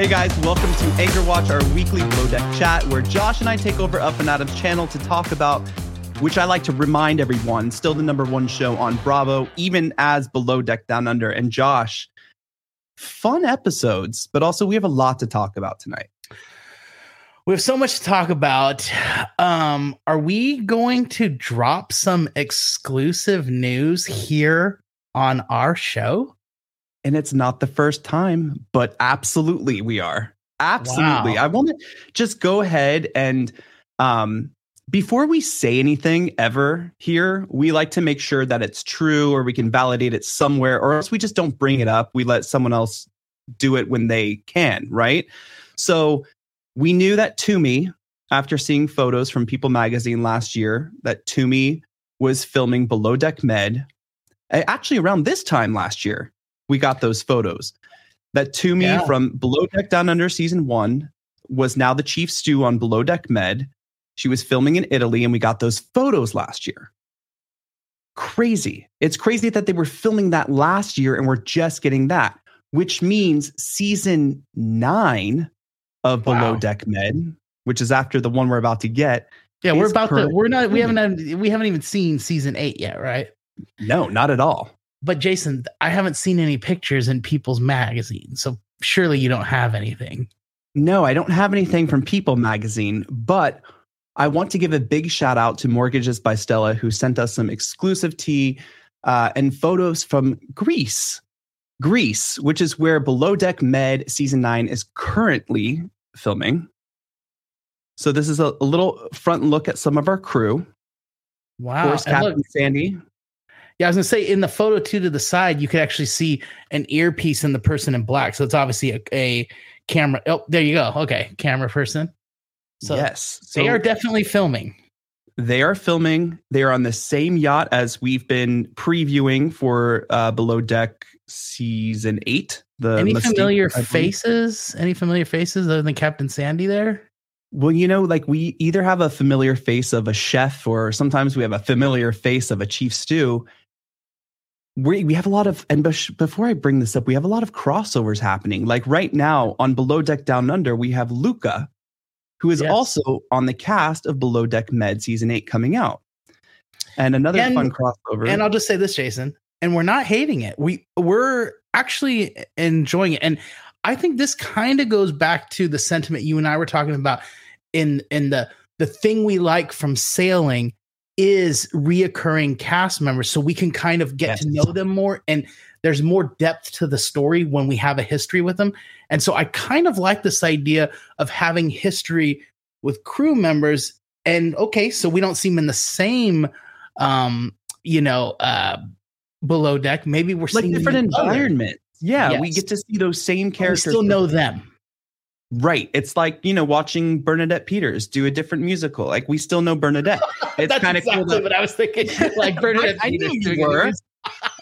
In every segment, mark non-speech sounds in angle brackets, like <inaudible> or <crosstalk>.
Hey guys, welcome to Anchor Watch, our weekly Below Deck chat, where Josh and I take over Up and Adam's channel to talk about, which I like to remind everyone, still the number one show on Bravo, even as Below Deck Down Under. And Josh, fun episodes, but also we have a lot to talk about tonight. We have so much to talk about. Um, are we going to drop some exclusive news here on our show? And it's not the first time, but absolutely we are. Absolutely. Wow. I want to just go ahead and um before we say anything ever here, we like to make sure that it's true or we can validate it somewhere, or else we just don't bring it up. We let someone else do it when they can, right? So we knew that Tumi, after seeing photos from People magazine last year, that Tumi was filming Below Deck Med. uh, Actually, around this time last year, we got those photos. That Tumi Yeah. from Below Deck Down Under season one was now the chief stew on Below Deck Med. She was filming in Italy, and we got those photos last year. Crazy. It's crazy that they were filming that last year and we're just getting that, which means season nine of Below Wow. Deck Med, which is after the one we're about to get. Yeah, we're about to. We're not. We haven't. Had, we haven't even seen season eight yet, right? No, not at all. But Jason, I haven't seen any pictures in People's Magazine, so surely you don't have anything. No, I don't have anything from People magazine, but I want to give a big shout out to Mortgages by Stella, who sent us some exclusive tea uh, and photos from Greece. Greece, which is where Below Deck Med season nine is currently filming. So this is a, a little front look at some of our crew. Of Wow. course, Captain look, Sandy. Yeah, I was gonna say in the photo too to the side, you could actually see an earpiece in the person in black. So it's obviously a, a camera. Oh, there you go. Okay, camera person. So yes, they So- are definitely filming. They are filming. They are on the same yacht as we've been previewing for uh, Below Deck season eight. The Any Mystique, familiar faces? Any familiar faces other than Captain Sandy there? Well, you know, like we either have a familiar face of a chef, or sometimes we have a familiar face of a chief stew. We we have a lot of, and before I bring this up, we have a lot of crossovers happening. Like right now on Below Deck Down Under, we have Luca, who is Yes. also on the cast of Below Deck Med season eight coming out. And another And- fun crossover. And I'll just say this, Jason, and we're not hating it. We we're actually enjoying it. And I think this kind of goes back to the sentiment you and I were talking about in in the the thing we like from sailing is reoccurring cast members so we can kind of get Yes. to know them more and there's more depth to the story when we have a history with them. And so I kind of like this idea of having history with crew members and okay, so we don't see them in the same um you know uh below deck maybe we're like seeing different them in other- environment. Yeah, we get to see those same but we characters. still know them Right. It's like, you know, watching Bernadette Peters do a different musical. Like we still know Bernadette. <laughs> It's kind of exactly cool. that- what I was thinking. <laughs> Like Bernadette I, I knew Peters you were.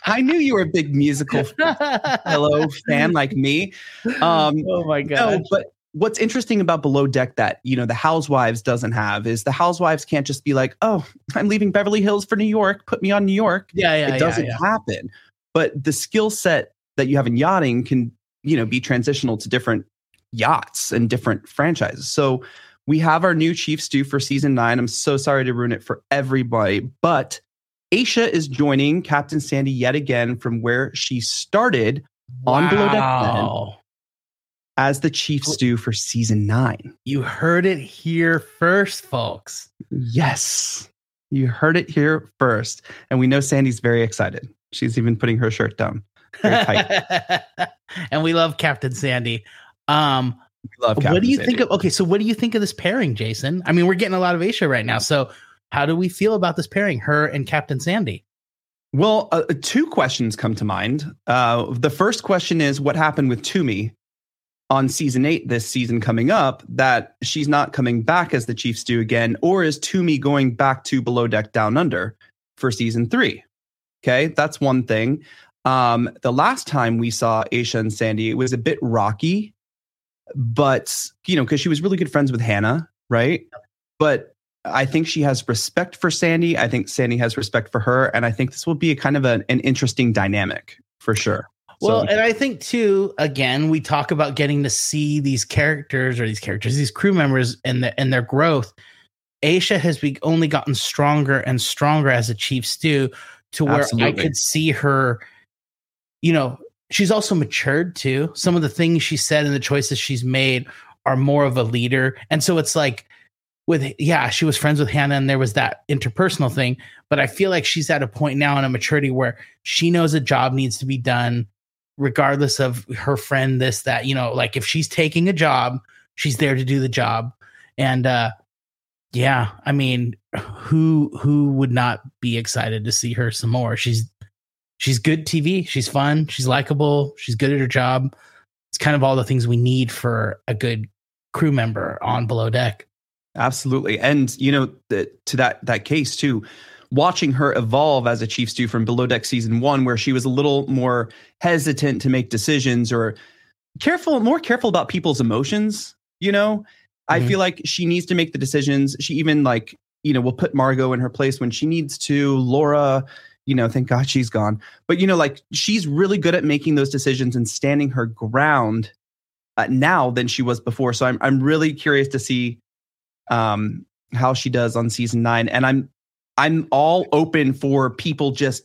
I knew you were a big musical <laughs> fellow fan like me. Um, oh my god. no, but what's interesting about Below Deck that, you know, the Housewives doesn't have is the Housewives can't just be like, oh, I'm leaving Beverly Hills for New York. Put me on New York. yeah, yeah, it yeah, doesn't yeah. happen. But the skill set that you have in yachting can, you know, be transitional to different yachts and different franchises. So we have our new Chiefs stew for season nine. I'm so sorry to ruin it for everybody, but Aesha is joining Captain Sandy yet again from where she started on Below Deck as the Chiefs stew for season nine. You heard it here first, folks. Yes, you heard it here first. And we know Sandy's very excited. She's even putting her shirt down. Very tight. <laughs> and we love Captain Sandy. Um, what do you think of? Okay, so what do you think of this pairing, Jason? I mean, we're getting a lot of Aesha right now. So, how do we feel about this pairing, her and Captain Sandy? Well, uh, two questions come to mind. Uh, the first question is what happened with Tumi on season eight this season coming up that she's not coming back as the chief stew again, or is Tumi going back to Below Deck Down Under for season three? Okay, that's one thing. Um, the last time we saw Aesha and Sandy, it was a bit rocky, but you know, because she was really good friends with Hannah, right? But I think she has respect for Sandy. I think Sandy has respect for her, and I think this will be a kind of an, an interesting dynamic for sure. Well, So- and I think too, again, we talk about getting to see these characters or these characters, these crew members and the, and their growth. Aesha has be, only gotten stronger and stronger as a chief stew to where I could see her, you know, she's also matured too. Some of the things she said and the choices she's made are more of a leader. And so it's like with yeah, she was friends with Hannah and there was that interpersonal thing, but I feel like she's at a point now in a maturity where she knows a job needs to be done regardless of her friend this that, you know, like if she's taking a job, she's there to do the job. And uh yeah, I mean, who who would not be excited to see her some more? She's she's good TV, she's fun, she's likable, she's good at her job. It's kind of all the things we need for a good crew member on below deck. Absolutely. And you know, the, to that that case too, watching her evolve as a chief stew from below deck season 1 where she was a little more hesitant to make decisions or careful more careful about people's emotions, you know? I Mhm. feel like she needs to make the decisions. She even like, you know, will put Margot in her place when she needs to. Laura, you know, thank God she's gone. But you know, like she's really good at making those decisions and standing her ground uh, now than she was before. So I'm I'm really curious to see um how she does on season 9 and I'm I'm all open for people just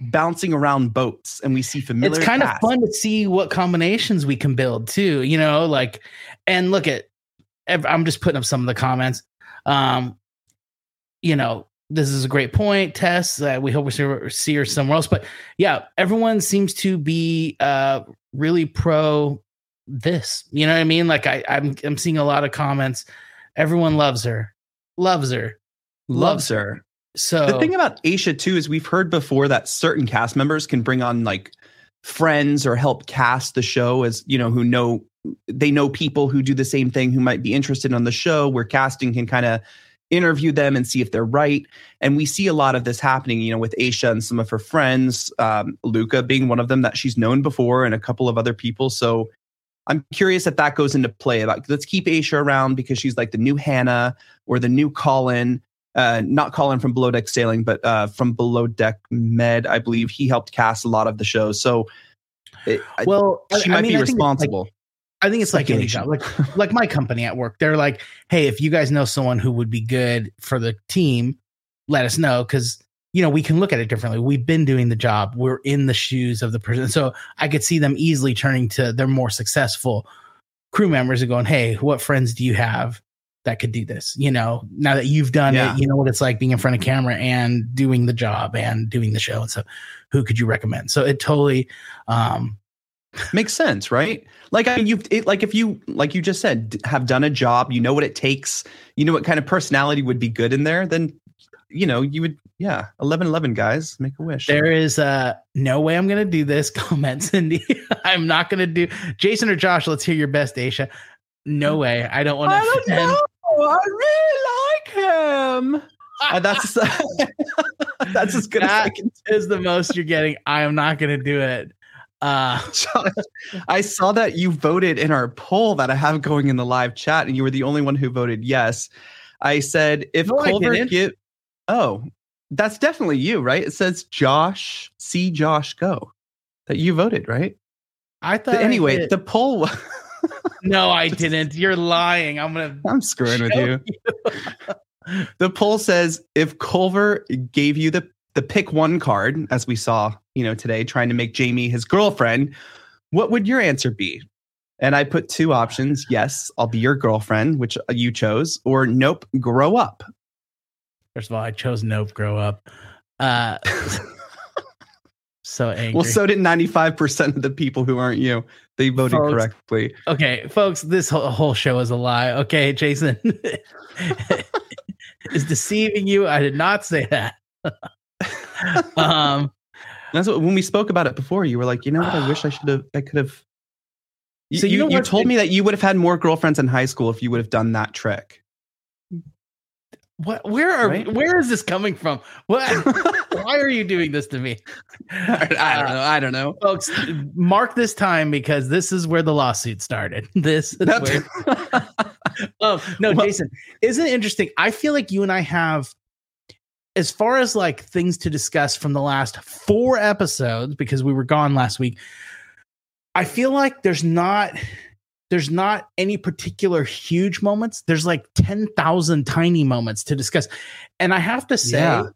bouncing around boats and we see familiar it's kind cast. of fun to see what combinations we can build too you know like and look at i'm just putting up some of the comments um you know this is a great point tess uh, we hope we see her, see her somewhere else but yeah everyone seems to be uh really pro this you know what i mean like i i'm, I'm seeing a lot of comments everyone loves her loves her loves her. so The thing about Aesha too is we've heard before that certain cast members can bring on like friends or help cast the show as you know who know they know people who do the same thing who might be interested on the show where casting can kind of interview them and see if they're right and we see a lot of this happening you know with Aesha and some of her friends um, Luca being one of them that she's known before and a couple of other people so I'm curious if that goes into play like let's keep Aesha around because she's like the new Hannah or the new Colin uh, not Colin from Below Deck Sailing, but uh, from Below Deck Med, I believe he helped cast a lot of the shows. So, it, well she I- I might mean, be I think like- responsible. I think it's like any job, like like my company at work. They're like, hey, if you guys know someone who would be good for the team, let us know because you know we can look at it differently. We've been doing the job. We're in the shoes of the person, so I could see them easily turning to their more successful crew members and going, hey, what friends do you have that could do this? You know, now that you've done Yeah. it, you know what it's like being in front of camera and doing the job and doing the show. And so, who could you recommend? So it totally. um Makes sense, right? Like I mean, you it, like if you like you just said have done a job, you know what it takes, you know what kind of personality would be good in there. Then, you know, you would yeah, eleven eleven guys, make a wish. There is uh no way I'm gonna do this. <laughs> Comment Cindy. I'm not gonna do Jason or Josh. Let's hear your best, Aesha. no way. I don't want to I to don't offend. know. I really like him. Uh, that's <laughs> that's as good as I can is the most you're getting. I am not going to do it. Uh, <laughs> Josh, I saw that you voted in our poll that I have going in the live chat, and you were the only one who voted yes. I said if No, I Culver give, oh, that's definitely you, right? It says Josh, see Josh go. That you voted, right? I thought. But anyway, did. the poll. <laughs> no, I didn't. You're lying. I'm gonna. I'm screwing with show you. <laughs> The poll says if Culver gave you the the pick one card, as we saw, you know, today, trying to make Jamie his girlfriend, what would your answer be? And I put two options: yes, I'll be your girlfriend, which you chose, or nope, grow up. First of all, I chose nope. Grow up. Uh, so angry. <laughs> Well, so did 95% of the people who aren't you. They voted Folks. correctly. okay, folks, this whole, whole show is a lie. Okay, Jason <laughs> is deceiving you. I did not say that. <laughs> <laughs> um, That's what when we spoke about it before, you were like, you know what? I wish I <sighs> should have, I could have. You, So you you, you told me that you would have had more girlfriends in high school if you would have done that trick. what? Where are? Right? Where is this coming from? What? <laughs> why are you doing this to me? I don't know. I don't know. folks mark this time because this is where the lawsuit started <laughs> this is That's- where um, no Well- jason isn't it interesting i feel like you and i have as far as like things to discuss from the last four episodes because we were gone last week i feel like there's not there's not any particular huge moments there's like 10,000 tiny moments to discuss and i have to say Yeah.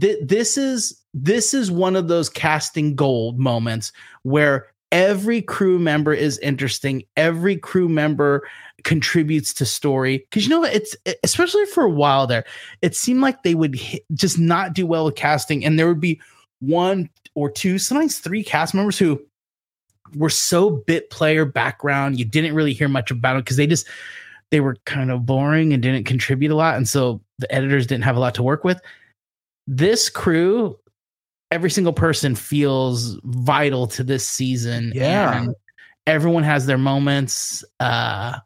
th- this is this is one of those casting gold moments where every crew member is interesting. Every crew member contributes to story. Because you know it's especially for a while there it seemed like they would hit, just not do well with casting and there would be one or two sometimes three cast members who were so bit player background you didn't really hear much about it because they just they were kind of boring and didn't contribute a lot and so the editors didn't have a lot to work with. This crew every single person feels vital to this season Yeah. and everyone has their moments uh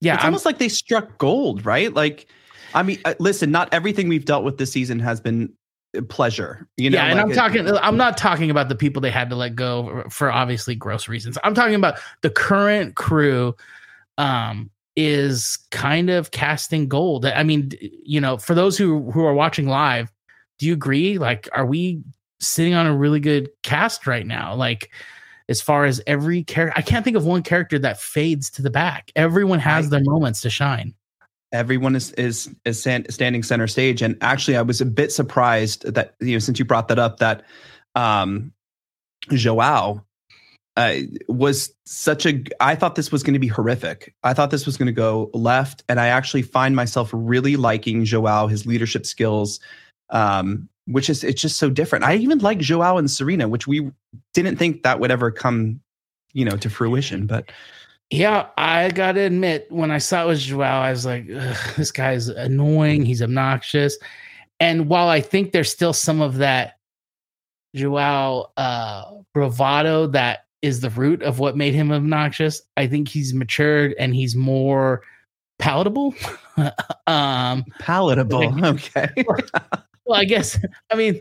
yeah it's I'm- almost like they struck gold, right? Like, I mean, uh, listen, not everything we've dealt with this season has been uh, pleasure. You know, yeah, and like I'm it- talking. I'm not talking about the people they had to let go for obviously gross reasons. I'm talking about the current crew. Um, is kind of casting gold. I mean, you know, for those who who are watching live, do you agree? Like, are we sitting on a really good cast right now? Like, as far as every character, I can't think of one character that fades to the back. Everyone has their moments to shine. everyone is is is stand, standing center stage and actually i was a bit surprised that you know since you brought that up that um joao uh, was such a i thought this was going to be horrific i thought this was going to go left and i actually find myself really liking joao his leadership skills um which is it's just so different i even like joao and Tzarina which we didn't think that would ever come you know to fruition but Yeah, I gotta admit, when I saw it was Joao, I was like, this guy's annoying. He's obnoxious. And while I think there's still some of that Joao uh, bravado that is the root of what made him obnoxious, I think he's matured and he's more palatable. <laughs> um, palatable <laughs> okay well, I guess <laughs> I mean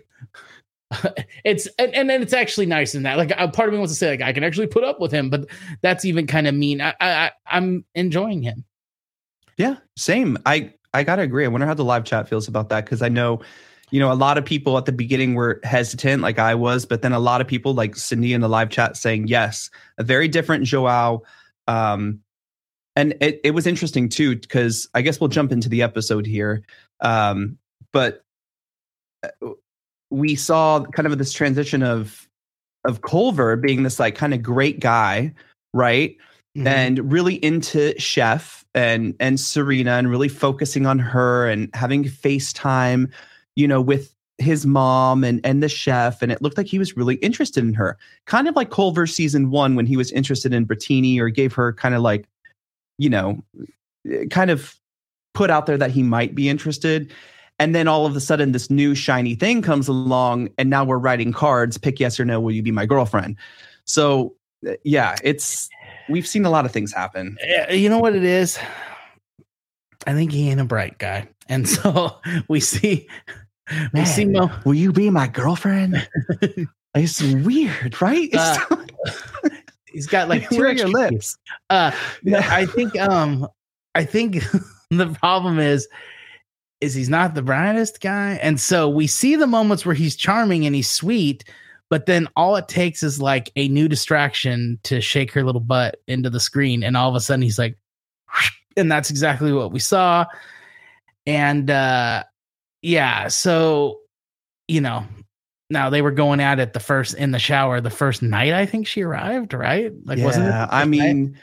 <laughs> it's and, and then it's actually nice in that. Like a part of me wants to say like I can actually put up with him, but that's even kind of mean. I, I I'm enjoying him. Yeah, same. I I gotta agree. I wonder how the live chat feels about that because I know, you know, a lot of people at the beginning were hesitant, like I was, but then a lot of people, like Cindy in the live chat, saying yes, a very different Joao. Um, and it it was interesting too because I guess we'll jump into the episode here, um, but we saw kind of this transition of of Culver being this like kind of great guy, right? Mm-hmm. and really into chef and and Tzarina and really focusing on her and having facetime you know with his mom and and the chef and it looked like he was really interested in her kind of like culver season one when he was interested in Brittini or gave her kind of like you know kind of put out there that he might be interested and then all of a sudden this new shiny thing comes along and now we're writing cards pick yes or no will you be my girlfriend so uh, yeah it's we've seen a lot of things happen. Eh, You know what it is? I think he ain't a bright guy, and so <laughs> we see we see Mo. Will you be my girlfriend? <laughs> it's weird, right? It's Uh, <laughs> He's got like two Where are your extra lips? Uh, no, I think um, I think the problem is is he's not the brightest guy, and so we see the moments where he's charming and he's sweet, but then all it takes is like a new distraction to shake her little butt into the screen, and all of a sudden he's like, <sniffs> and that's exactly what we saw, and uh, yeah, so you know. Now they were going at it the first in the shower the first night I think she arrived right like wasn't it Yeah, I mean night?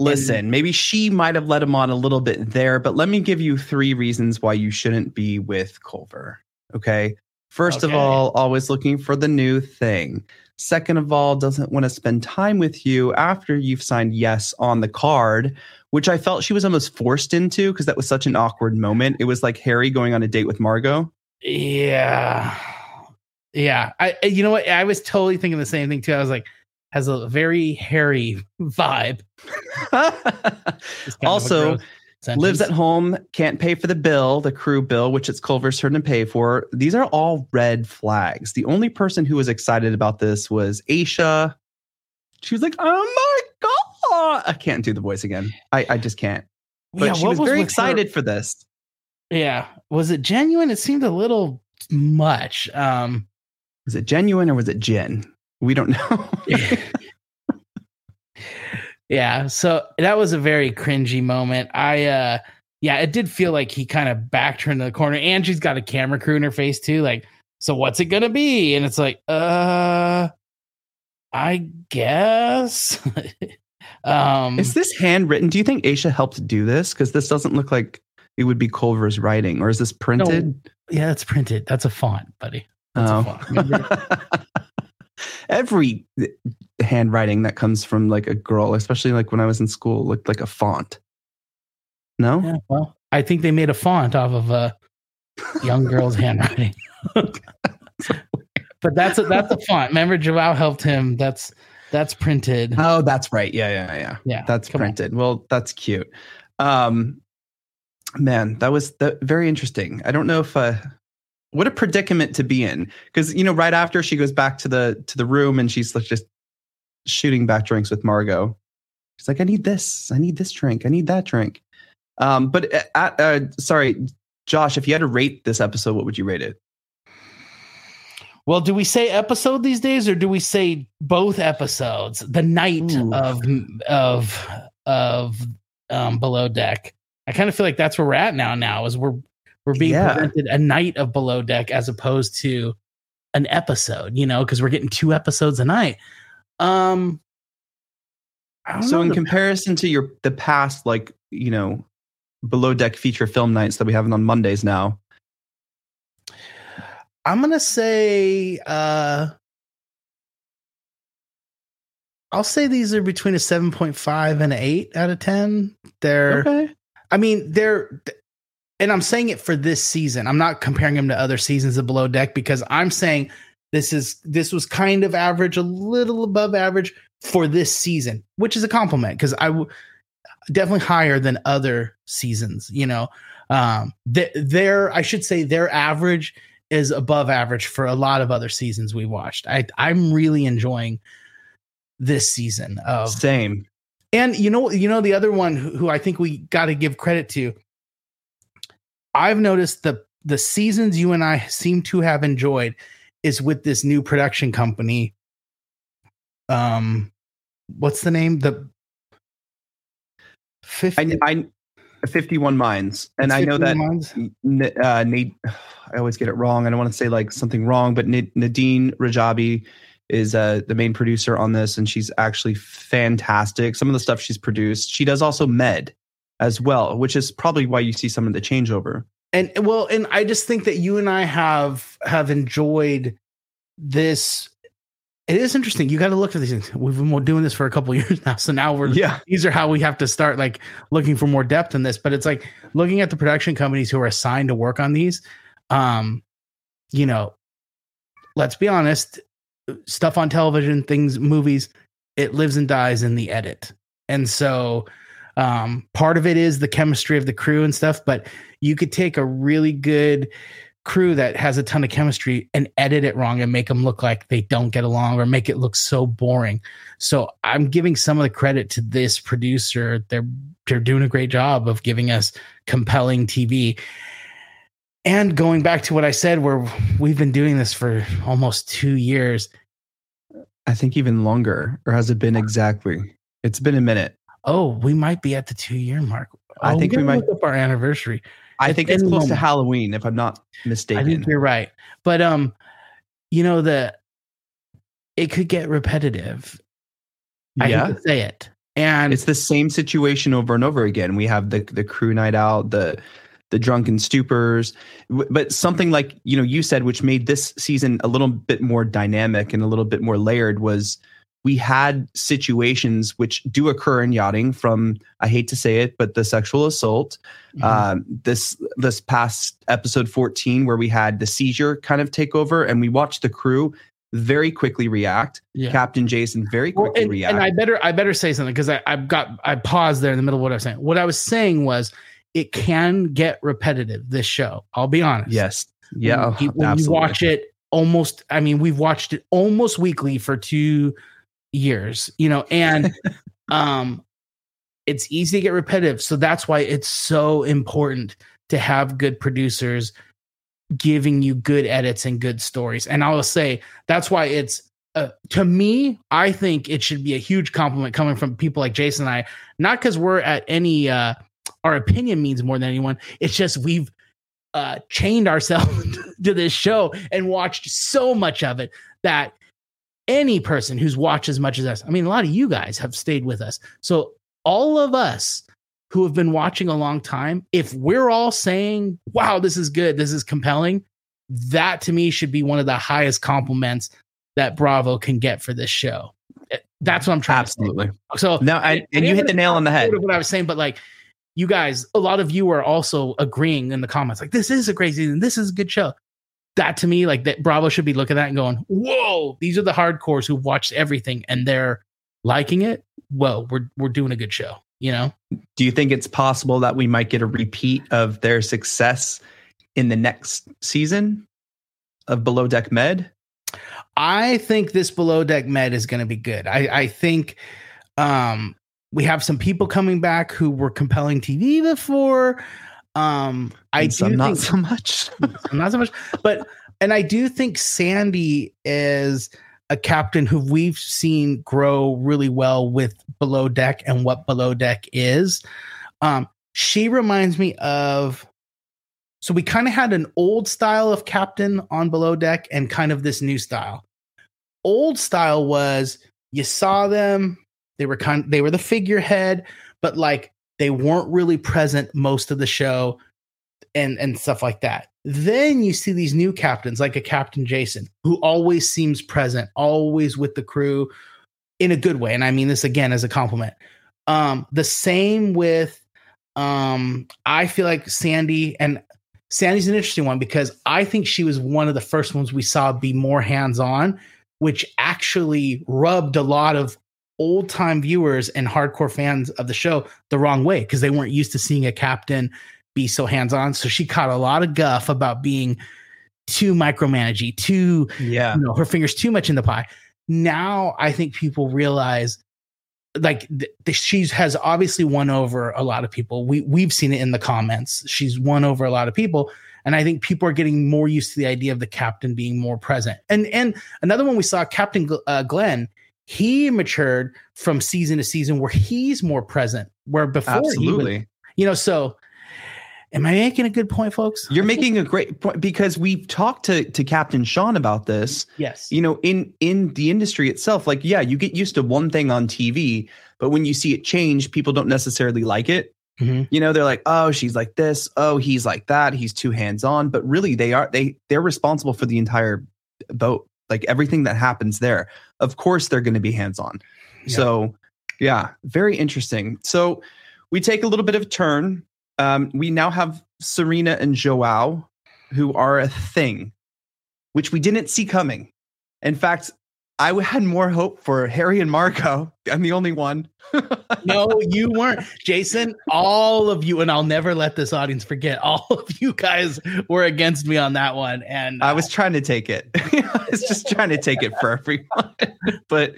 Listen, maybe she might have let him on a little bit there, but let me give you three reasons why you shouldn't be with Culver. Okay. First of all, always looking for the new thing. Second of all, doesn't want to spend time with you after you've signed yes on the card, which I felt she was almost forced into because that was such an awkward moment. It was like Harry going on a date with Margot. Yeah. Yeah. I- you know what? I was totally thinking the same thing too. I was like, has a very hairy vibe. It's kind of a also, lives at home, can't pay for the bill, the crew bill, which it's Culver's turn to pay for. These are all red flags. The only person who was excited about this was Aesha. She was like, "Oh my god!" I can't do the voice again. I, I just can't. But Yeah, she was, was very with her- excited for this. Yeah. Was it genuine? It seemed a little much. Um Was it genuine or was it gin? We don't know. <laughs> yeah, so that was a very cringy moment. I uh yeah, it did feel like he kind of backed her into the corner. And she's got a camera crew in her face too. Like, so what's it gonna be? And it's like, uh I guess. <laughs> um Is this handwritten? Do you think Aesha helped do this? Because this doesn't look like it would be Culver's writing, or is this printed? yeah, it's printed. That's a font, buddy. That's a Oh. font. <laughs> Every handwriting that comes from like a girl, especially like when I was in school, looked like a font. No? yeah, well, I think they made a font off of a young girl's <laughs> handwriting. but that's a that's a font. Remember, Joao helped him. That's that's printed. Oh, that's right. Yeah, yeah, yeah. Yeah, That's come on. printed. Well, that's cute. Um man, that was very interesting. I don't know if uh what a predicament to be in because you know right after she goes back to the to the room and she's just shooting back drinks with Margot. She's like, I need this. I need this drink. I need that drink. Um, but uh, at, uh, sorry, Josh, if you had to rate this episode, what would you rate it? Well, do we say episode these days, or do we say both episodes? The night Ooh. of of of um, below deck. I kind of feel like that's where we're at now. Now is we're we're being Yeah. presented a night of below deck as opposed to an episode. You know, because we're getting two episodes a night. Um. So in the- comparison to your the past, like you know, below deck feature film nights that we have on Mondays now, I'm gonna say uh I'll say these are between a 7.5 and an 8 out of 10. They're okay, I mean, they're and I'm saying it for this season. I'm not comparing them to other seasons of Below Deck because I'm saying this is this was kind of average, a little above average for this season, which is a compliment because I w- definitely higher than other seasons. You know, um, th- their I should say their average is above average for a lot of other seasons we watched. I I'm really enjoying this season of same. and you know, you know, the other one who, who I think we got to give credit to. I've noticed the the seasons you and I seem to have enjoyed is with this new production company. Um, what's the name? The fifty. I, I 51 minds, and I know that N- uh, Nate. I always get it wrong. I don't want to say like something wrong, but N- Nadine Rajabi is uh, the main producer on this, and she's actually fantastic. Some of the stuff she's produced, she does also Med as well, which is probably why you see some of the changeover. and well and i just think that you and i have have enjoyed this. It is interesting. You got to look at these things. We've been doing this for a couple <laughs> years now so now we're Yeah, these are how we have to start like looking for more depth in this. But it's like looking at the production companies who are assigned to work on these um you know let's be honest stuff on television things movies it lives and dies in the edit. And so um, part of it is the chemistry of the crew and stuff, but you could take a really good crew that has a ton of chemistry and edit it wrong and make them look like they don't get along or make it look so boring. So I'm giving some of the credit to this producer. They're they're doing a great job of giving us compelling TV. And going back to what I said, where we've been doing this for almost two years. I think even longer, or has it been exactly? It's been a minute. Oh, we might be at the two year mark. I Oh, think we might- up our anniversary. I think it's close to. Halloween, if I'm not mistaken. I think you're right. But um, you know the it could get repetitive. I yeah, hate to say it. And it's the same situation over and over again. We have the the crew night out, the the drunken stupors, but something like you know you said, which made this season a little bit more dynamic and a little bit more layered, was we had situations which do occur in yachting. From I hate to say it, but the sexual assault, Mhm. um, this this past episode 14 where we had the seizure kind of take over and we watched the crew very quickly react yeah. captain jason very Well, quickly and, react and I better I better say something because I I've got I paused there in the middle of what I was saying. What I was saying was it can get repetitive. This show, I'll be honest. yes yeah when, you, when you watch it almost. I mean, we've watched it almost weekly for two years. You know, and <laughs> um, it's easy to get repetitive. So that's why it's so important to have good producers giving you good edits and good stories. And I will say that's why it's uh, to me, I think it should be a huge compliment coming from people like Jason and I, not because we're at any uh our opinion means more than anyone. It's just we've uh chained ourselves <laughs> to this show and watched so much of it that any person who's watched as much as us, I mean, a lot of you guys have stayed with us. So all of us who have been watching a long time, if we're all saying, wow, this is good, this is compelling, that to me should be one of the highest compliments that Bravo can get for this show. Eh, That's what I'm trying absolutely to say. So no and, and you hit the nail on the head what I was saying, but like you guys, a lot of you are also agreeing in the comments, like this is a great season, this is a good show. That to me, like that Bravo should be looking at that and going, Whoa, these are the hardcores who've watched everything and they're liking it. Whoa, we're we're doing a good show, you know? do you think it's possible that we might get a repeat of their success in the next season of below deck med I think this below deck med is going to be good. I, I think um, we have some people coming back who were compelling TV before. Um, I And do not think so much <laughs> not so much, but and I do think Sandy is a captain who we've seen grow really well with below deck and what below deck is. Um, she reminds me of so we kind of had an old style of captain on below deck and kind of this new style. Old style was you saw them, they were kind they were the figurehead, but like they weren't really present most of the show and and stuff like that. Then you see these new captains like a Captain Jason who always seems present, always with the crew in a good way and I mean this again as a compliment. Um the same with um I feel like Sandy and Sandy's an interesting one because I think she was one of the first ones we saw be more hands-on which actually rubbed a lot of old time viewers and hardcore fans of the show the wrong way because they weren't used to seeing a captain be so hands on. So she caught a lot of guff about being too micromanagey, too, yeah you know, her fingers too much in the pie. Now I think people realize like th- th- she's has obviously won over a lot of people. We we've seen it in the comments. She's won over a lot of people. And I think people are getting more used to the idea of the captain being more present. And and another one we saw, Captain uh, Glenn, he matured from season to season where he's more present. Where before, he was- absolutely you know. So, am I making a good point, folks? you're making a great point because we've talked to to captain sean about this yes, you know in in the industry itself like yeah you get used to one thing on tv but when you see it change people don't necessarily like it Mhm. you know they're like oh she's like this oh he's like that he's too hands on but really they are they they're responsible for the entire boat like everything that happens there of course they're going to be hands on Yeah. so yeah very interesting. So we take a little bit of a turn. Um, we now have Tzarina and joao who are a thing which we didn't see coming. In fact I had more hope for Harry and Margot. I'm the only one. <laughs> no, you weren't. Jason, all of you, and I'll never let this audience forget, all of you guys were against me on that one. And uh, I was trying to take it. <laughs> I was just trying to take it for everyone. <laughs> but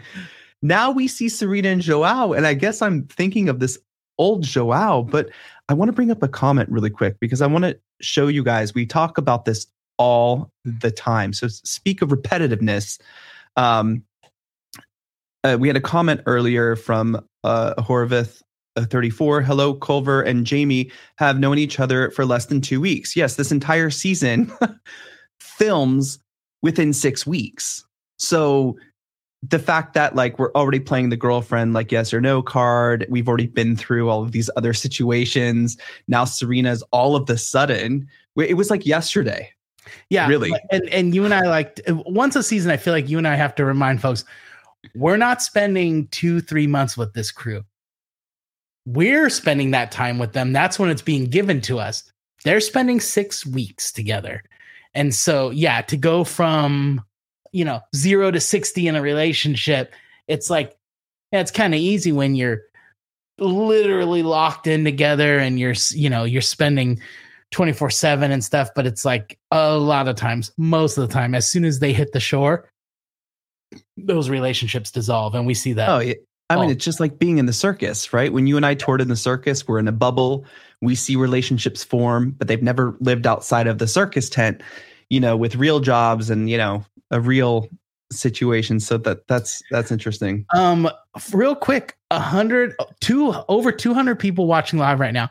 now we see Tzarina and Joao. And I guess I'm thinking of this old Joao, but I want to bring up a comment really quick because I want to show you guys. We talk about this all the time. So speak of repetitiveness. Um, uh, we had a comment earlier from uh, Horvath uh, 34. Hello, Culver and Jamie have known each other for less than two weeks. Yes, this entire season <laughs> films within six weeks. So the fact that like we're already playing the girlfriend like yes or no card we've already been through all of these other situations now Tzarina's all of the sudden it was like yesterday yeah, really. And and you and I like uh, once a season. I feel like you and I have to remind folks we're not spending two three months with this crew. We're spending that time with them. That's when it's being given to us. They're spending six weeks together, and so yeah, to go from you know zero to sixty in a relationship, it's like yeah, it's kind of easy when you're literally locked in together and you're you know you're spending 24 7 and stuff, but it's like a lot of times, most of the time, as soon as they hit the shore, those relationships dissolve. And we see that. Oh, yeah. I mean, it's just like being in the circus, right? When you and I toured in the circus, we're in a bubble. We see relationships form, but they've never lived outside of the circus tent, you know, with real jobs and, you know, a real situation. So that that's that's interesting. Um, real quick, a hundred, two over two hundred people watching live right now.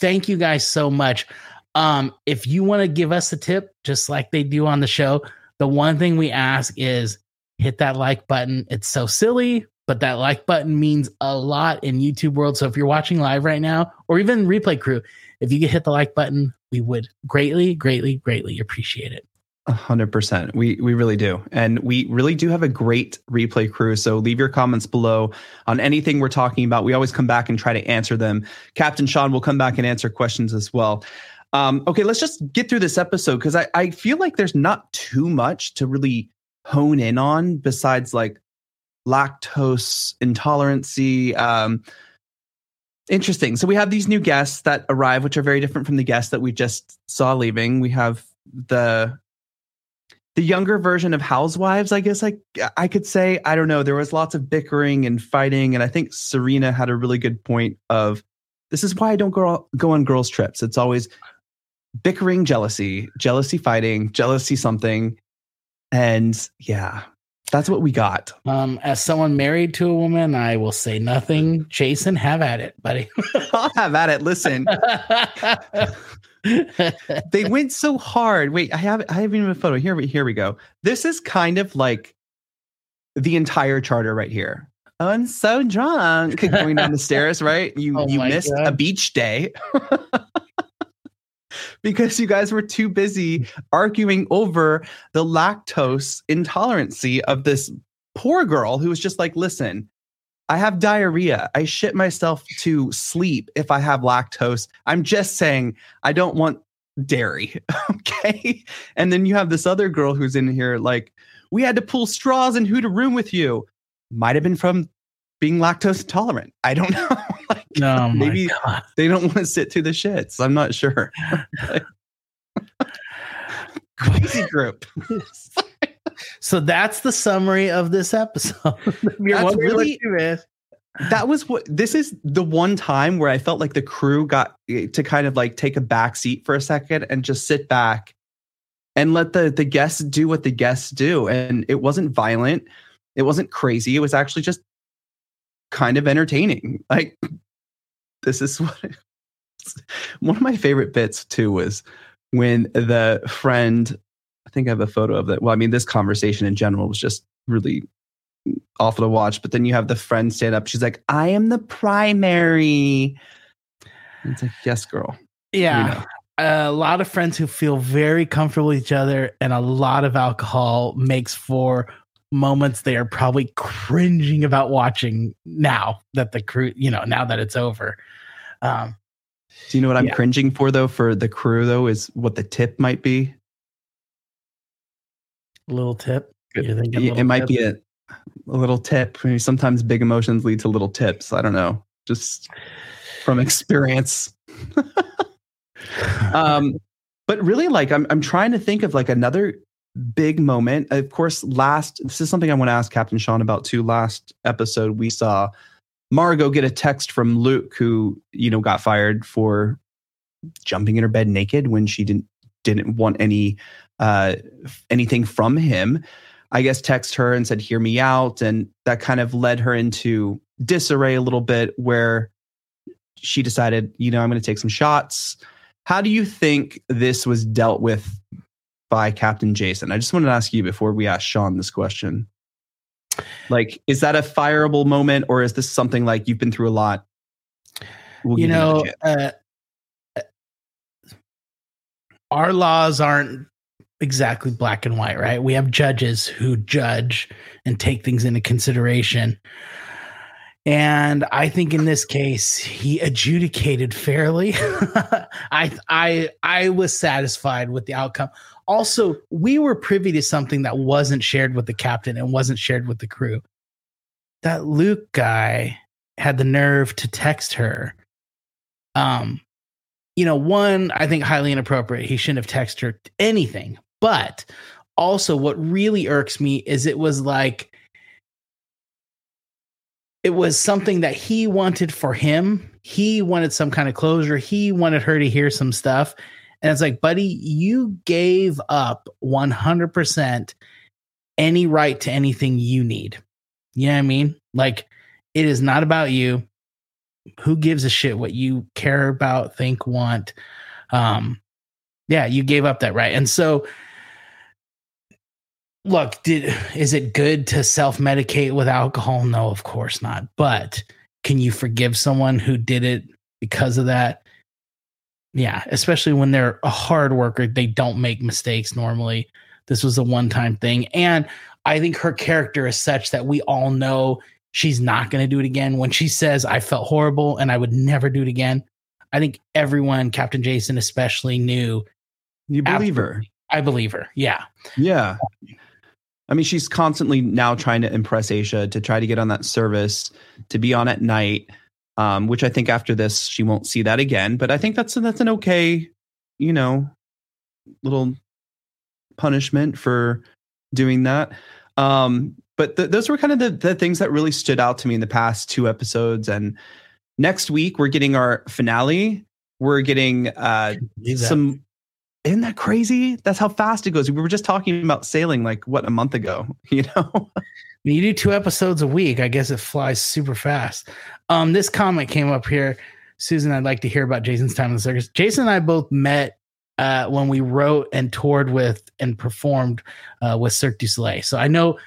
Thank you guys so much. Um, if you want to give us a tip, just like they do on the show, the one thing we ask is hit that like button. It's so silly, but that like button means a lot in YouTube world. So if you're watching live right now, or even replay crew, if you could hit the like button, we would greatly, greatly, greatly appreciate it. Hundred percent. We we really do. And we really do have a great replay crew. So leave your comments below on anything we're talking about. We always come back and try to answer them. Captain Sean will come back and answer questions as well. Um, okay, let's just get through this episode because I, I feel like there's not too much to really hone in on besides like lactose intolerancy. Um, interesting. So we have these new guests that arrive, which are very different from the guests that we just saw leaving. We have the the younger version of housewives i guess i i could say i don't know there was lots of bickering and fighting and i think Tzarina had a really good point of this is why i don't go go on girls trips it's always bickering jealousy, jealousy fighting, jealousy something. And yeah, that's what we got. Um, as someone married to a woman, I will say nothing. Jason, have at it, buddy. <laughs> I'll have at it. Listen. they <laughs> went so hard. Wait, I have I have even a photo. Here we here we go. This is kind of like the entire charter right here. Oh, I'm so drunk going down the stairs, right? You <laughs> oh you missed God. a beach day because you guys were too busy arguing over the lactose intolerancy of this poor girl who was just like, listen, I have diarrhea. I shit myself to sleep if I have lactose. I'm just saying I don't want dairy. <laughs> okay. And then you have this other girl who's in here like, we had to pull straws and who to room with you. Might have been from being lactose intolerant. I don't <laughs> know. <laughs> like, no, maybe they don't want to sit through the shits. I'm not sure. <laughs> Crazy group. <laughs> so that's the summary of this episode. that's really, that was what this is the one time where I felt like the crew got eh, to kind of like take a back seat for a second and just sit back and let the the guests do what the guests do. And it wasn't violent. It wasn't crazy. It was actually just kind of entertaining. Like this is <laughs> what one of my favorite bits too was when the friend I think I have a photo of that. Well, I mean, this conversation in general was just really awful to watch. But then you have the friend stand up. She's like, I am the primary. And it's like, yes, girl. Yeah. You know. A lot of friends who feel very comfortable with each other, and a lot of alcohol makes for moments they are probably cringing about watching now that the crew, you know, now that it's over. Um, Do you know what I'm yeah. cringing for though? For the crew though, is what the tip might be. A little tip. it might be a. a little tip. I mean, sometimes big emotions lead to little tips. I don't know, just from experience. <laughs> um, but really, like I'm I'm trying to think of like another big moment. Of course, last this is something I want to ask Captain Sean about too. Last episode, we saw Margot get a text from Luke, who you know got fired for jumping in her bed naked when she didn't didn't want any uh, anything from him. I guess text her and said, "Hear me out," and that kind of led her into disarray a little bit, where she decided, you know, I'm going to take some shots. How do you think this was dealt with by Captain Jason? I just wanted to ask you before we ask Sean this question. Like, is that a fireable moment, or is this something like you've been through a lot? We'll you know, uh, our laws aren't exactly black and white, right? We have judges who judge and take things into consideration. And I think in this case, he adjudicated fairly. <laughs> I I I was satisfied with the outcome. Also, we were privy to something that wasn't shared with the captain and wasn't shared with the crew. That Luke guy had the nerve to text her. Um, you know, one, I think highly inappropriate. He shouldn't have texted her anything. But also, what really irks me is it was like it was something that he wanted for him. He wanted some kind of closure. He wanted her to hear some stuff. And it's like, buddy, you gave up 100% any right to anything you need. You know what I mean? Like, it is not about you. Who gives a shit what you care about, think, want? Um, yeah, you gave up that right. And so look, did is it good to self-medicate with alcohol? No, of course not. But can you forgive someone who did it because of that? Yeah, especially when they're a hard worker, they don't make mistakes normally. This was a one-time thing and I think her character is such that we all know she's not going to do it again. When she says, I felt horrible and I would never do it again, I think everyone, Captain Jason especially, knew. You believe her. I believe her. Yeah. Yeah. I mean, she's constantly now trying to impress Aesha to try to get on that service, to be on at night. Um, which I think after this she won't see that again. But I think that's that's an okay, you know, little punishment for doing that. Um, but th- those were kind of the, the things that really stood out to me in the past two episodes. And next week we're getting our finale. We're getting uh, some isn't that crazy? That's how fast it goes. We were just talking about sailing like what a month ago, <laughs> you know? you do two episodes a week, I guess it flies super fast. Um, this comment came up here. Susan, I'd like to hear about Jason's time in the circus. Jason and I both met uh, when we wrote and toured with and performed uh, with Cirque du Soleil. So I know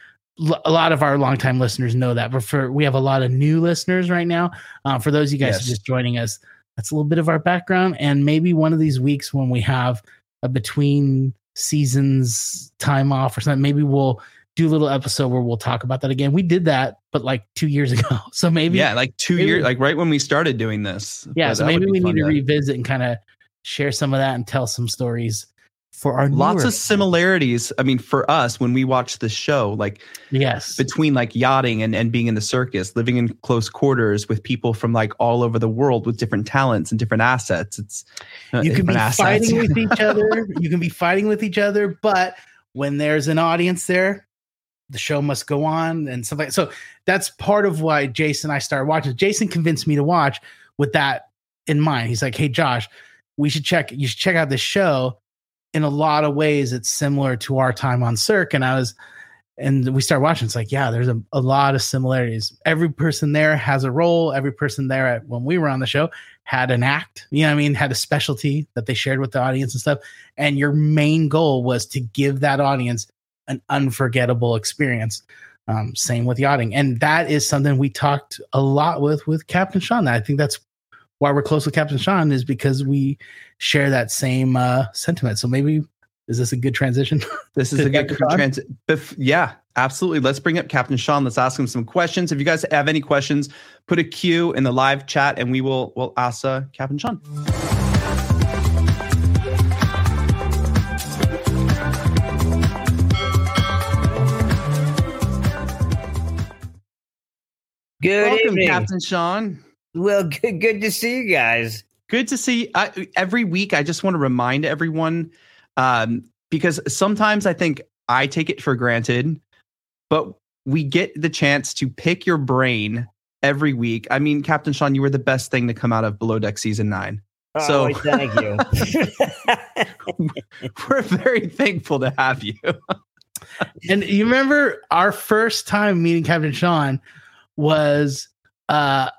a lot of our longtime listeners know that, but for we have a lot of new listeners right now. Uh, for those of you guys yes. just joining us, that's a little bit of our background. And maybe one of these weeks when we have a between seasons time off or something. Maybe we'll do a little episode where we'll talk about that again. We did that, but like two years <laughs> ago. So maybe yeah, like two years, like right when we started doing this. Yeah, so maybe we need to, to revisit and kind of share some of that and tell some stories for our lots of similarities. I mean, for us, when we watch the show, like yes, between like yachting and, and being in the circus, living in close quarters with people from like all over the world with different talents and different assets. It's uh, you can be assets. fighting <laughs> with each other. You can be fighting with each other, but when there's an audience there, the show must go on and stuff like that. so. That's part of why Jason and I started watching. Jason convinced me to watch with that in mind. He's like, "Hey, Josh, we should check. You should check out this show." In a lot of ways it's similar to our time on Cirque. And I was, and we start watching. It's like, yeah, there's a, a lot of similarities. Every person there has a role. Every person there at, when we were on the show had an act. You know, I mean, had a specialty that they shared with the audience and stuff. And your main goal was to give that audience an unforgettable experience. Um, same with yachting, and that is something we talked a lot with with Captain Sean. I think that's why we're close with Captain Sean is because we share that same uh, sentiment. So maybe is this a good transition? <laughs> This is a good transition. Yeah, absolutely. Let's bring up Captain Sean. Let's ask him some questions. If you guys have any questions, put a Q in the live chat, and we will will ask uh, Captain Sean. Good Welcome, evening. Captain Sean. Well, <laughs> good, good to see you guys. Good to see. I, every week, I just want to remind everyone um, because sometimes I think I take it for granted, but we get the chance to pick your brain every week. I mean, Captain Sean, you were the best thing to come out of Below Deck season nine. So- oh, thank you. <laughs> We're very thankful to have you. <laughs> And you remember our first time meeting Captain Sean was uh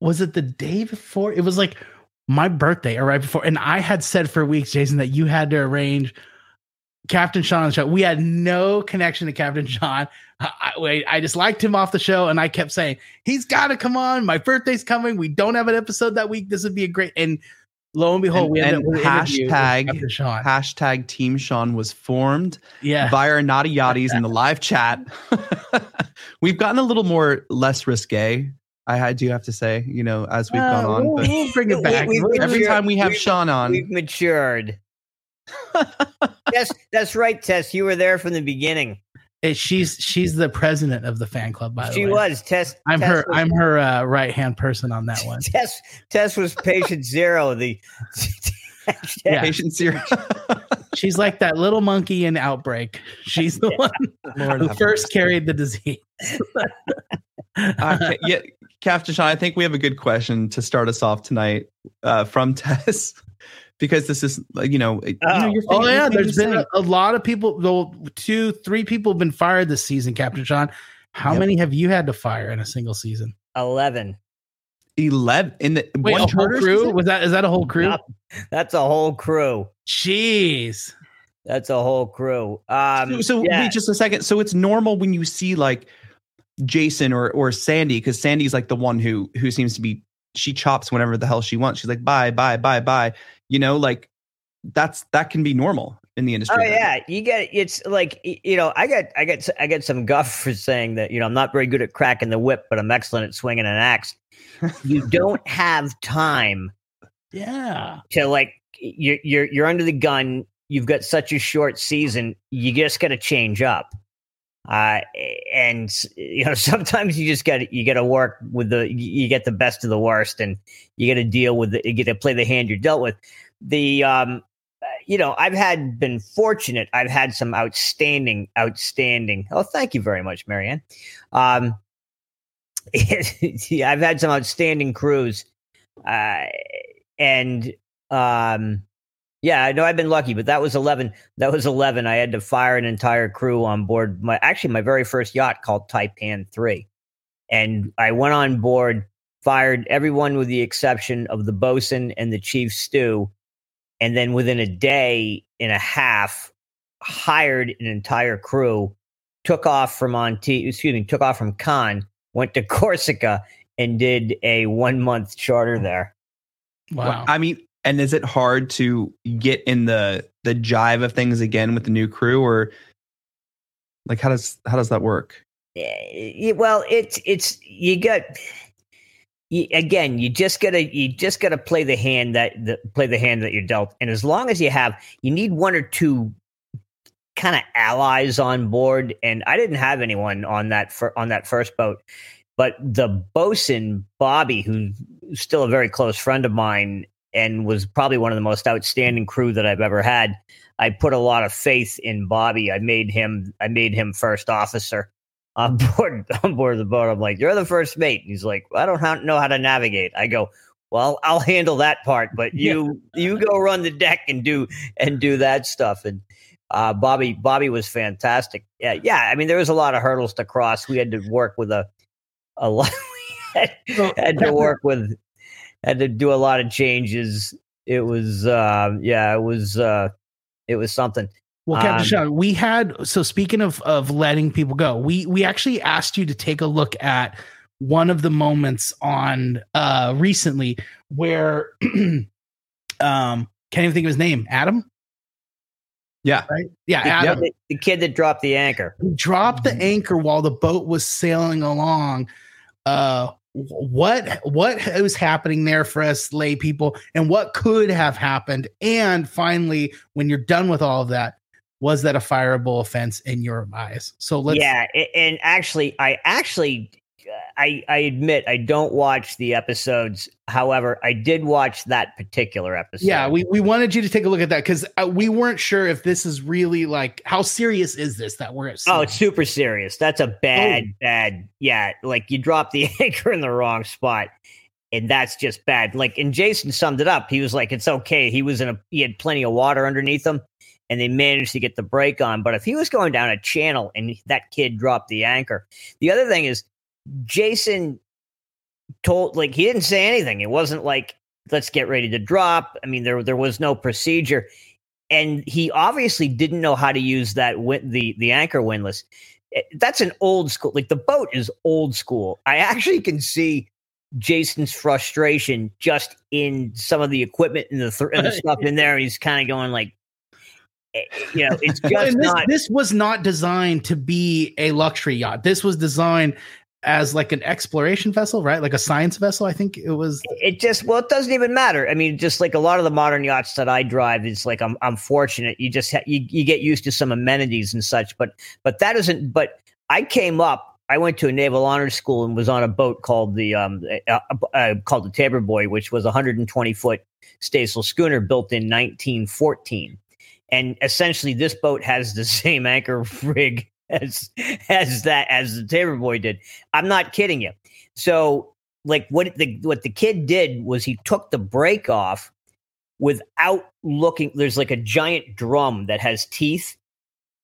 was it the day before? It was like my birthday or right before. And I had said for weeks, Jason, that you had to arrange Captain Sean on the show. We had no connection to Captain <laughs> Sean. I, I, I just liked him off the show, and I kept saying he's got to come on. My birthday's coming. We don't have an episode that week. This would be a great. And lo and behold, And- we had and up with an interview with hashtag- Sean. Hashtag Team Sean was formed yeah, by our naughty yachties in the live chat. <laughs> We've gotten a little more less risque. I, I do have to say, you know, as we've Uh, gone on, we'll, but we'll bring it <laughs> back. we- we- every time we have we've- Sean on, We've matured. <laughs> yes, that's right, Tess. You were there from the beginning. Eh, she's she's the president of the fan club. By the she way, she was Tess. I'm Tess her. Was, I'm her uh, right hand person on that one. <laughs> Tess. Tess was patient zero. The Yeah. patient zero. She's like that little monkey in Outbreak. She's the one Lord who first carried the disease. <laughs> Uh, yeah, Captain Sean, I think we have a good question to start us off tonight uh, from <laughs> Tess, because this is, you know, you know Oh. your Oh yeah, there's been a, a lot of people. Though two, three people have been fired this season. Captain Sean, how Yep. many have you had to fire in a single season? eleven. eleven in the Wait, one a whole crew? season? Was that is that a whole crew? Yup. That's a whole crew. Jeez. That's a whole crew. Um, so so yeah. wait just a second. So it's normal when you see like Jason or or Sandy, because Sandy's like the one who who seems to be she chops whenever the hell she wants. She's like bye bye bye bye. You know, like that's that can be normal in the industry. Oh then. yeah, you get it's like you know I got I got I get some guff for saying that you know I'm not very good at cracking the whip, but I'm excellent at swinging an axe. you <laughs> don't have time Yeah. to like you're you're you're under the gun. You've got such a short season. You just got to change up. Uh, and you know <laughs> sometimes you just got you got to work with the you get the best of the worst, and you got to deal with you get to play the hand you're dealt with. The um, you know I've had been fortunate. I've had some outstanding, outstanding. Oh, thank you very much, Marianne. Um, <laughs> I've had some outstanding crews, uh, and um, yeah, I know I've been lucky, but that was eleven. That was eleven. I had to fire an entire crew on board my actually my very first yacht called Taipan Three, and I went on board, fired everyone with the exception of the bosun and the chief stew, and then within a day and a half, hired an entire crew, took off from Monte, excuse me, took off from Cannes, went to <laughs> Corsica, and did a one month charter oh. there. Wow. I mean, and is it hard to get in the the jive of things again with the new crew, or like how does how does that work? Well, it's it's you got you, again. You just gotta you just gotta play the hand that the, play the hand that you're dealt. And as long as you have, you need one or two kind of allies on board. And I didn't have anyone on that fir- on that first boat, but the bosun Bobby, who's still a very close friend of mine and was probably one of the most outstanding crew that I've ever had. I put a lot of faith in Bobby. I made him I made him first officer <laughs> on board on board the boat. I'm like, you're the first mate. And he's like, I don't know how to navigate. I go, well, I'll handle that part, but you you go run the deck and do and do that stuff. And uh, Bobby Bobby was fantastic. Yeah, yeah. I mean, there was a lot of hurdles to cross. We had to work with a a lot. <laughs> we had, had to work with had to do a lot of changes. It was uh, yeah, it was uh, it was something. Well, Captain Um, Sean, we had so speaking of of letting people go, we we actually asked you to take a look at one of the moments on uh recently where <clears throat> um can't even think of his name, Adam, Yeah, right? Yeah, Adam. the- the kid that dropped the anchor. He dropped the anchor while the boat was sailing along. Uh what what was happening there for us lay people and what could have happened? And finally when you're done with all of that was that a fireable offense in your eyes? So let's yeah, and actually, I actually I I admit I don't watch the episodes. However, I did watch that particular episode. Yeah, we, we wanted you to take a look at that because uh, we weren't sure if this is really like how serious is this that we're at. Oh, it's super serious. That's a bad, Oh. bad. Yeah, like you drop the <laughs> anchor in the wrong spot, and that's just bad. Like, and Jason summed it up. He was like, "It's okay." He was in a. He had plenty of water underneath him, and they managed to get the brake on. But if he was going down a channel and that kid dropped the anchor, the other thing is, Jason told like he didn't say anything. It wasn't like let's get ready to drop. I mean, there there was no procedure, and he obviously didn't know how to use that win- the the anchor windlass. Eh, That's an old school. Like the boat is old school. I actually can see Jason's frustration just in some of the equipment and the, th- and the stuff in there. He's kind of going like, eh, you know, it's just this, not. this was not designed to be a luxury yacht. This was designed as like an exploration vessel, right? Like a science vessel. I think it was. it just well, it doesn't even matter. I mean, just like a lot of the modern yachts that I drive, it's like I'm I'm fortunate. You just ha- you you get used to some amenities and such, but but that isn't. But I came up. I went to a naval honors school and was on a boat called the um uh, uh, called the Tabor Boy, which was a 120 foot staysail schooner built in 1914. And essentially, this boat has the <laughs> same anchor rig as as that as the Tabor Boy did. I'm not kidding you. So like what the what the kid did was he took the brake off without looking there's like a giant drum that has teeth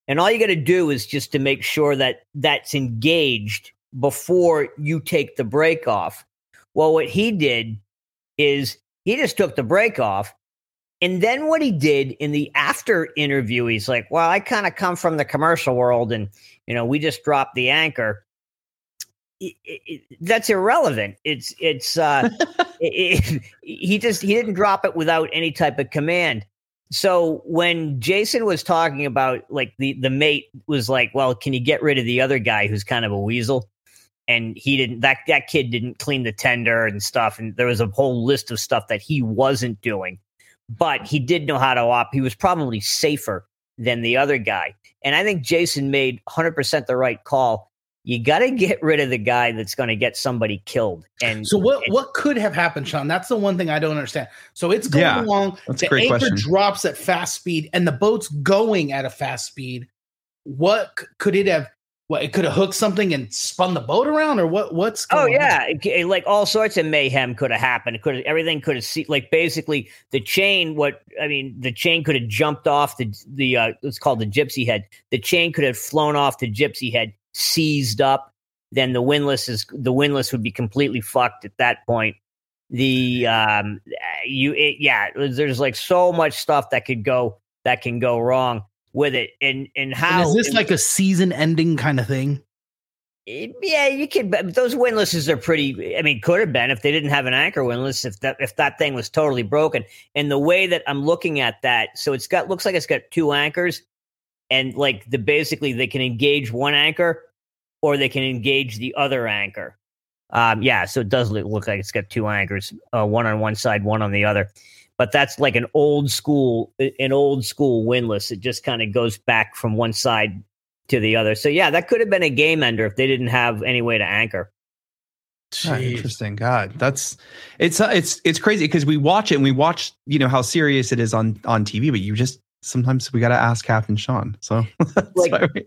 and all you got to do is just to make sure that that's engaged before you take the brake off well what he did is he just took the brake off and then what he did in the after interview he's like well i kind of come from the commercial world and you know we just dropped the anchor it, it, it- that's irrelevant. It's it's uh, <laughs> he just he didn't drop it without any type of command. So when Jason was talking about like the the mate was like, well, can you get rid of the other guy who's kind of a weasel? And he didn't. That that kid didn't clean the tender and stuff. And there was a whole list of stuff that he wasn't doing, but he did know how to op. He was probably safer than the other guy. And I think Jason made 100% the right call you got to get rid of the guy that's going to get somebody killed. And So what what could have happened, Sean? That's the one thing I don't understand. So it's going Yeah, along. that's a the great anchor question. drops at fast speed, and the boat's going at a fast speed. What could it have? What it could have hooked something and spun the boat around, or what? What's Oh going? Oh yeah, It c- like all sorts of mayhem could have happened. It could have everything could have see like basically the chain. What I mean, the chain could have jumped off the the uh, it's called the gypsy head. The chain could have flown off the gypsy head, seized up. Then the windlass is the windlass would be completely fucked at that point. The um you it, yeah, there's like so much stuff that could go that can go wrong with it, and and And how is this like a season-ending kind of thing? Yeah, you could. But those windlasses are pretty. I mean, could have been if they didn't have an anchor windlass. If that if that thing was totally broken. And the way that I'm looking at that, so it's got looks like it's got two anchors, and like the basically they can engage one anchor, or they can engage the other anchor. Um, yeah, so it does look, look like it's got two anchors, uh, one on one side, one on the other. But that's like an old school, an old school windlass It just kind of goes back from one side to the other. So yeah, that could have been a game ender if they didn't have any way to anchor. Jeez. interesting. God, that's it's uh, it's it's crazy because we watch it and we watch you know how serious it is on on TV, but you just sometimes we got to ask Captain Sean. So <laughs> Like- we-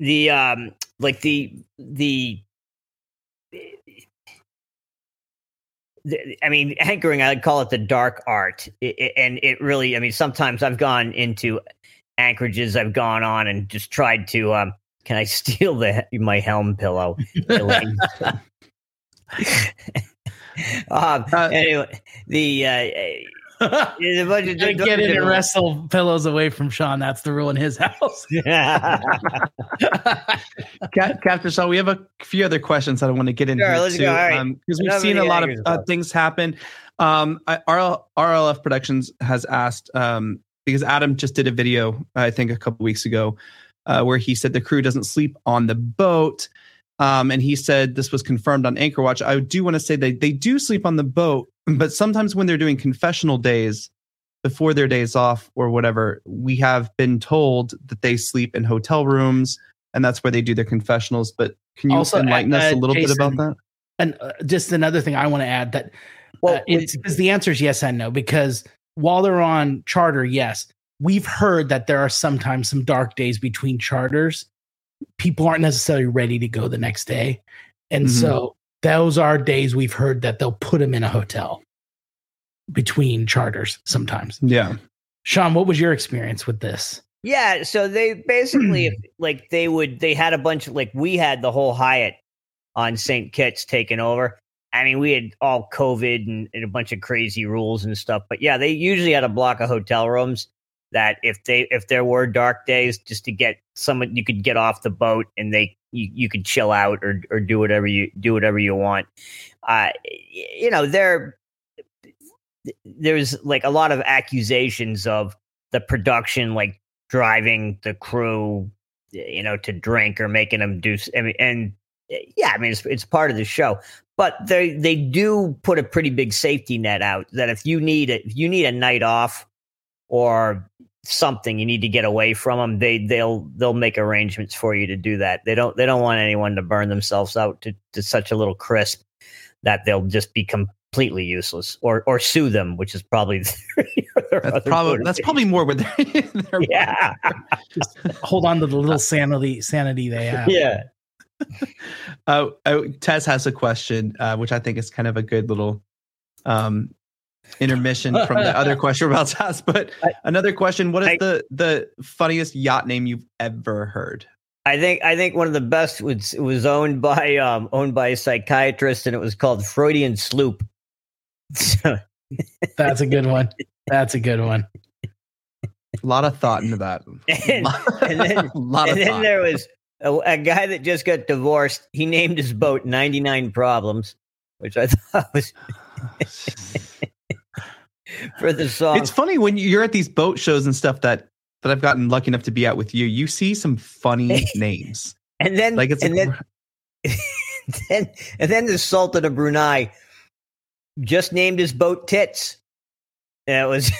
The um, like the the. I mean, anchoring, I'd call it the dark art. I- I- and it really, I mean, sometimes I've gone into anchorages, I've gone on and just tried to, um, can I <laughs> steal the my helm pillow? <laughs> <laughs> Um, Uh, anyway, the uh, there's a bunch of Gotta get in and wrestle pillows away from Sean. That's the rule in his house. <laughs> <laughs> yeah. Captain Sean, we have a few other questions that I want to get into Sure, let's too, go. All right. because we've Enough seen a lot of uh, things happen. Um, I, RL, RLF Productions has asked um, because Adam just did a video, I think, a couple weeks ago, uh, where he said the crew doesn't sleep on the boat. Um, and he said this was confirmed on Anchor Watch. I do want to say they they do sleep on the boat, but sometimes when they're doing confessional days before their days off or whatever, we have been told that they sleep in hotel rooms and that's where they do their confessionals. But can you Also, enlighten us uh, a little bit about that? And uh, just another thing I want to add that Well, uh, it's because the answer is yes and no. Because while they're on charter, yes, we've heard that there are sometimes some dark days between charters. People aren't necessarily ready to go the next day, and Mhm. so those are days we've heard that they'll put them in a hotel between charters sometimes. Yeah. Sean, what was your experience with this? Yeah, so they basically <clears throat> like they would they had a bunch of like we had the whole Hyatt on St. Kitts taken over. I mean, we had all COVID and, and a bunch of crazy rules and stuff. But yeah, they usually had a block of hotel rooms that if they if there were dark days, just to get someone you could get off the boat and they you, you could chill out or or do whatever you do whatever you want. Uh, you know, there there's like a lot of accusations of the production like driving the crew, you know, to drink or making them do. I mean, and yeah, I mean, it's it's part of the show, but they they do put a pretty big safety net out that if you need it, if you need a night off or something, you need to get away from them. They they'll they'll make arrangements for you to do that. They don't they don't want anyone to burn themselves out to to such a little crisp that they'll just be completely useless or or sue them, which is probably <laughs> their That's probably that's motivation. probably more with their, <laughs> their yeah just Hold on to the little <laughs> sanity sanity they have. yeah. Uh, uh, Tess has a question, uh, which I think is kind of a good little um, intermission from the other <laughs> question we're about to ask. But another question: What is I- the the funniest yacht name you've ever heard? I think I think one of the best was was owned by um owned by a psychiatrist and it was called Freudian Sloop. So, <laughs> That's a good one. That's a good one. A lot of thought into that. <laughs> and, and then, a lot of and then there was a, a guy that just got divorced. He named his boat 99 Problems, which I thought was <laughs> for the song. It's funny when you're at these boat shows and stuff that that I've gotten lucky enough to be at with you. You see some funny <laughs> names. and then Like it's and like, then, <laughs> then and then the Sultan of Brunei just named his boat Tits. That was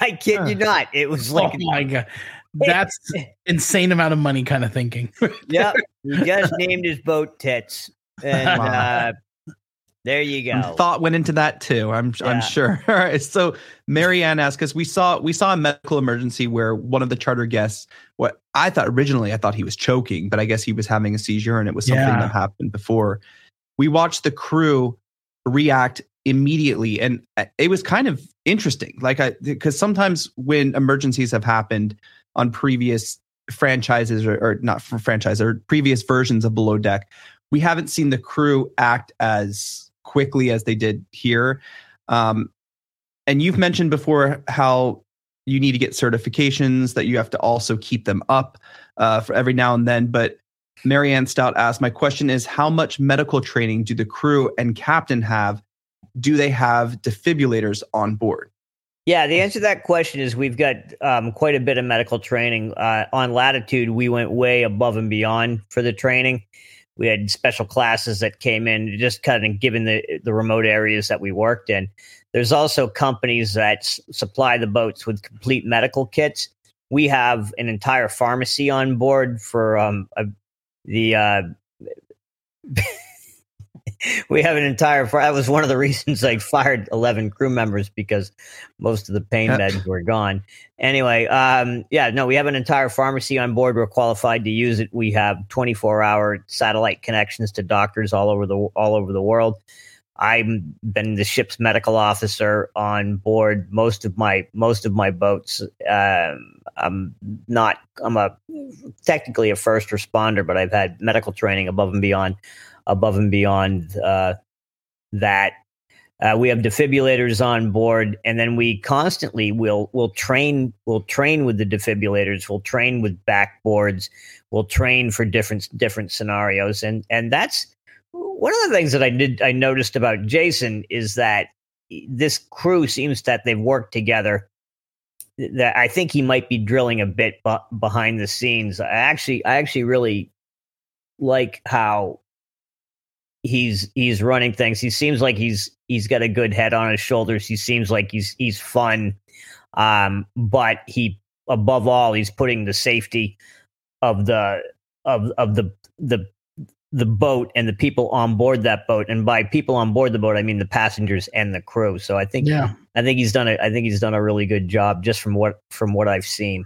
I kid you not. It was like oh my god, that's insane amount of money kind of thinking. Yep. He just named his boat Tits. And Wow. uh, there you some go. thought went into that too. I'm I'm sure. <laughs> All right. So Marianne asked because we saw we saw a medical emergency where one of the charter guests, what I thought originally, I thought he was choking, but I guess he was having a seizure and it was something Yeah. that happened before. We watched the crew react immediately, and uh, it was kind of interesting. Like I because sometimes when emergencies have happened on previous franchises or, or not from franchise or previous versions of Below Deck, we haven't seen the crew act as quickly as they did here. Um, and you've mentioned before how you need to get certifications, that you have to also keep them up uh, for every now and then. But Marianne Stout asked, My question is how much medical training do the crew and captain have? Do they have defibrillators on board? Yeah, the answer to that question is we've got um, quite a bit of medical training. Uh, on Latitude, we went way above and beyond for the training. We had special classes that came in, just kind of given the the remote areas that we worked in. There's also companies that s- supply the boats with complete medical kits. We have an entire pharmacy on board for um, a, the. Uh, <laughs> we have an entire. That was one of the <laughs> reasons I fired eleven crew members because most of the pain Yeah. meds were gone. Anyway, um, yeah, no, we have an entire pharmacy on board. We're qualified to use it. We have 24 hour satellite connections to doctors all over the all over the world. I've been the ship's medical officer on board most of my most of my boats. Um, I'm not. I'm a technically a first responder, but I've had medical training above and beyond above and beyond uh, that. Uh, we have defibrillators on board, and then we constantly will will train will train with the defibrillators. We'll train with backboards. We'll train for different different scenarios, and and that's one of the things that I did I noticed about Jason is that this crew seems that they've worked together. That I think he might be drilling a bit behind the scenes. I actually I actually really like how he's he's running things. He seems like he's he's got a good head on his shoulders. He seems like he's he's fun. Um, but he above all he's putting the safety of the of of the the the boat and the people on board that boat and by people on board the boat i mean the passengers and the crew so i think Yeah. i think he's done a i think he's done a really good job just from what from what i've seen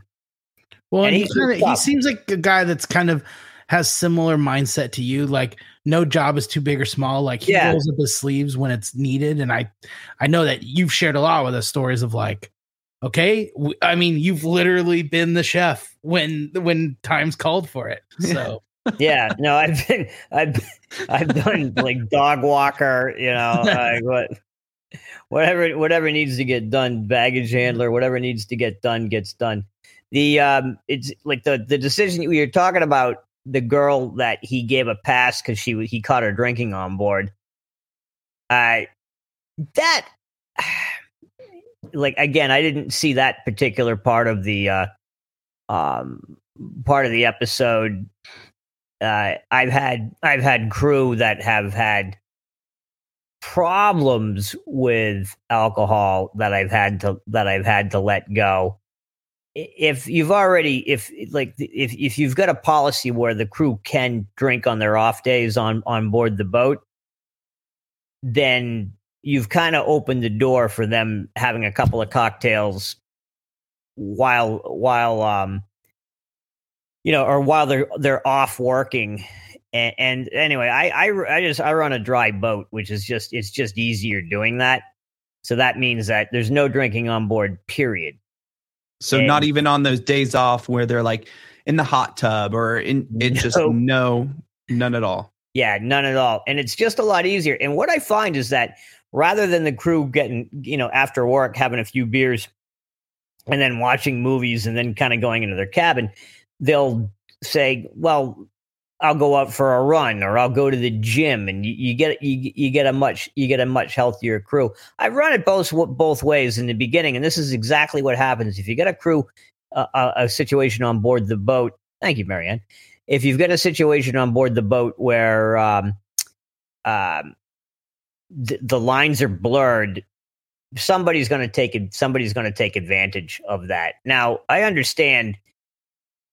Well, And and he, he's kinda, he seems like a guy that's kind of has similar mindset to you. Like no job is too big or small. Like he Yeah. rolls up his sleeves when it's needed. And I, I know that you've shared a lot with us stories of like, okay, w- I mean, you've literally been the chef when when times called for it. So <laughs> yeah no i've been i've i've done like dog walker you know like what whatever whatever needs to get done baggage handler whatever needs to get done gets done the um it's like the the decision we were talking about the girl that he gave a pass because she he caught her drinking on board uh that <sighs> like again i didn't see that particular part of the uh um part of the episode. Uh i've had i've had crew that have had problems with alcohol that i've had to that i've had to let go if you've already if like if if you've got a policy where the crew can drink on their off days on on board the boat then you've kind of opened the door for them having a couple of cocktails while while um you know or while they're they're off working. And, and anyway I, I i just i run a dry boat which is just it's just easier doing that. So that means that there's no drinking on board period So And- not even on those days off where they're like in the hot tub or in it's just No. no none at all. Yeah, none at all. And it's just a lot easier. And what I find is that rather than the crew getting, you know, after work having a few beers and then watching movies and then kind of going into their cabin, they'll say, "Well, I'll go out for a run or I'll go to the gym," and you, you get you you get a much you get a much healthier crew. I've run it both both ways in the beginning, and this is exactly what happens if you get a crew uh, a, a situation on board the boat. Thank you, Marianne if you've got a situation on board the boat where um, um, the, the lines are blurred, somebody's going to take. Somebody's going to take advantage of that. Now, I understand.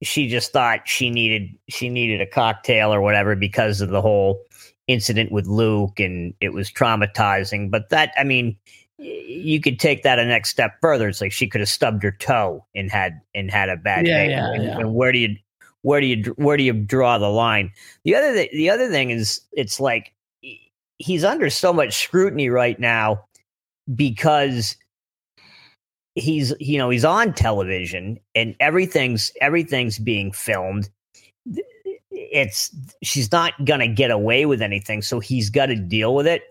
She just thought she needed she needed a cocktail or whatever because of the whole incident with Luke, and it was traumatizing. But that, I mean, you could take that a next step further. It's like she could have stubbed her toe and had and had a bad Yeah, day. yeah, and, yeah. and where do you where do you where do you draw the line? The other th- the other thing is it's like he's under so much scrutiny right now because he's you know he's on television and everything's everything's being filmed it's she's not gonna get away with anything so he's got to deal with it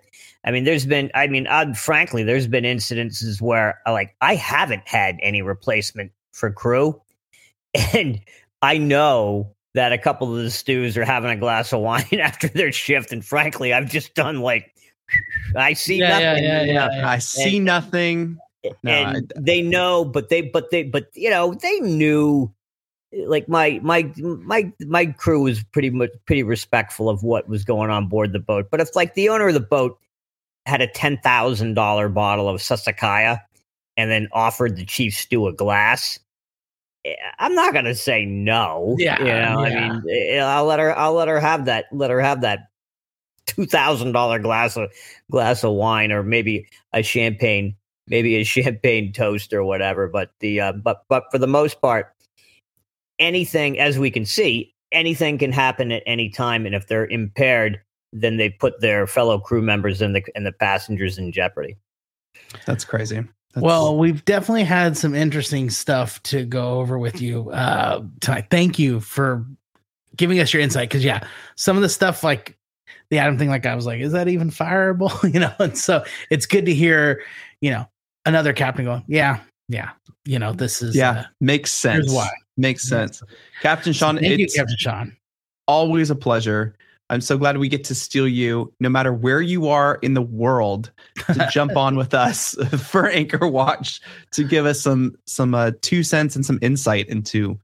i mean there's been i mean uh, frankly there's been incidences where uh, like i haven't had any replacement for crew <laughs> and i know that a couple of the stews are having a glass of wine <laughs> after their shift and frankly i've just done like <laughs> i see Yeah, yeah, nothing yeah, you know? yeah. I see nothing. No, and I- they know, but they, but they, but you know, they knew. Like my my my my crew was pretty much pretty respectful of what was going on board the boat. But if like the owner of the boat had a ten thousand dollar bottle of Sassicaia and then offered the chief stew a glass, eh, I'm not gonna say no. Yeah, you know, I mean, eh, I'll let her I'll let her have that. Let her have that two thousand dollar glass of glass of wine or maybe a champagne maybe a <laughs> champagne toast or whatever but the uh, but but for the most part anything as we can see anything can happen at any time and if they're impaired then they put their fellow crew members and the and the passengers in jeopardy That's crazy. That's, Well, we've definitely had some interesting stuff to go over with you uh, tonight. Thank you for giving us your insight. Because yeah, some of the stuff like the Adam thing, like I was like, is that even fireable? <laughs> you know, and so it's good to hear, you know, another captain going, yeah, yeah, you know, this is Yeah, uh, makes sense. why. Makes sense. Captain Sean, Thank you, Captain Sean. always a pleasure. I'm so glad we get to steal you, no matter where you are in the world, to jump <laughs> on with us <laughs> for Anchor Watch to give us some some uh, two cents and some insight into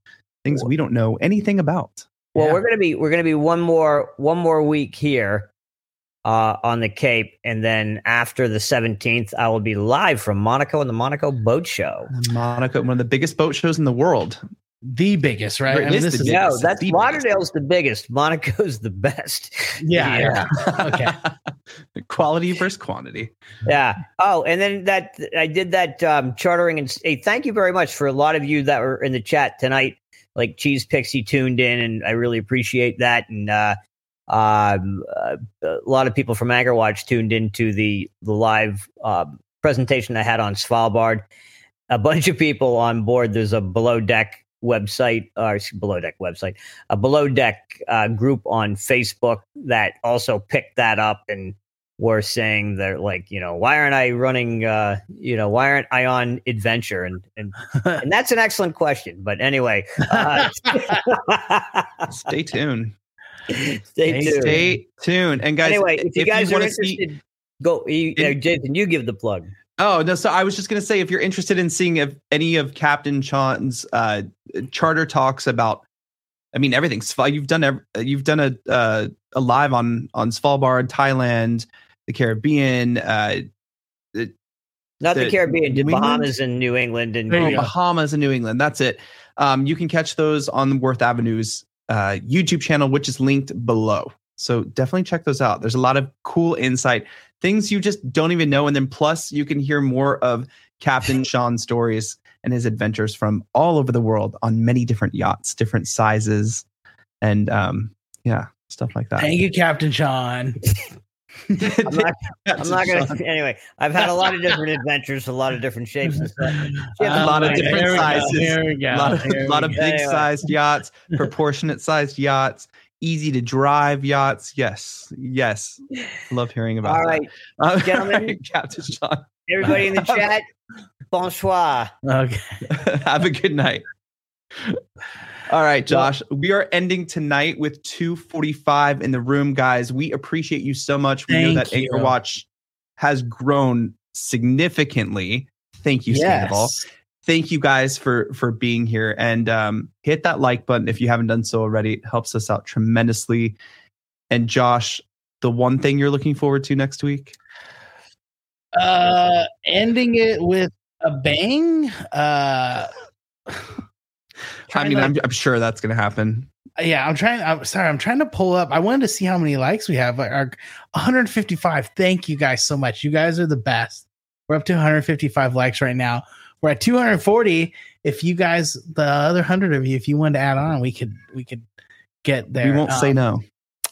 things we don't know anything about. Well, Yeah. we're gonna be we're gonna be one more one more week here uh, on the Cape, and then after the seventeenth, I will be live from Monaco and the Monaco Boat Show. Monaco, one of the biggest boat shows in the world. The biggest, right? It I mean, is this the is biggest. No, it's that's the biggest. Lauderdale's the biggest. Monaco's the best. yeah, Yeah. yeah. okay. <laughs> Quality versus quantity. Yeah. Oh, and then that I did that um, chartering and hey, thank you very much for a lot of you that were in the chat tonight. Like Cheese Pixie tuned in, and I really appreciate that. And uh, um, uh, a lot of people from Anchor Watch tuned into the the live uh, presentation I had on Svalbard. A bunch of people on board. There's a below deck website or below deck website, a below deck uh, group on Facebook that also picked that up and were saying that like you know why aren't I running uh you know why aren't I on adventure and and <laughs> and that's an excellent question. But anyway, uh, Stay tuned. <laughs> stay tuned. Stay tuned. And guys, anyway, if you guys are wanna interested, see- go. You, uh, In- Jason, you give the plug. Oh no! So I was just gonna say, if you're interested in seeing if any of Captain Sean's uh, charter talks about, I mean everything. You've done you've done a uh, a live on on Svalbard, Thailand, the Caribbean, uh, Not the, The Caribbean, the Bahamas and New England and oh. Bahamas and New England. That's it. Um, you can catch those on Worth Avenue's uh, YouTube channel, which is linked below. So definitely check those out. There's a lot of cool insight, things you just don't even know, and then plus you can hear more of Captain <laughs> Sean's stories and his adventures from all over the world on many different yachts, different sizes, and um, yeah, stuff like that. Thank you, Captain Sean. <laughs> <laughs> I'm not, <laughs> I'm not gonna. <laughs> Anyway, I've had a lot of different adventures, a lot of different shapes and stuff. A lot of different go, sizes. We go. a lot of, here lot of big Anyway. sized yachts, proportionate sized yachts, easy to drive yachts. Yes, yes. Love hearing about All right, that. Uh, gentlemen. right, Captain Sean, everybody in the chat, bonsoir. Okay. have a good night. All right, Josh, we are ending tonight with 245 in the room, guys. We appreciate you so much. We know Thank that Anchor. Watch has grown significantly. Thank you. Yes. thank you guys for for being here and um hit that like button if you haven't done so already it helps us out tremendously and josh the one thing you're looking forward to next week Uh, ending it with a bang. Uh, i mean to- I'm, I'm sure that's gonna happen yeah, I'm trying. I'm sorry. I'm trying to pull up. I wanted to see how many likes we have. Like, Our 155. Thank you guys so much. You guys are the best. We're up to 155 likes right now. We're at 240. If you guys, the other hundred of you, if you wanted to add on, we could we could get there. we won't say Um, no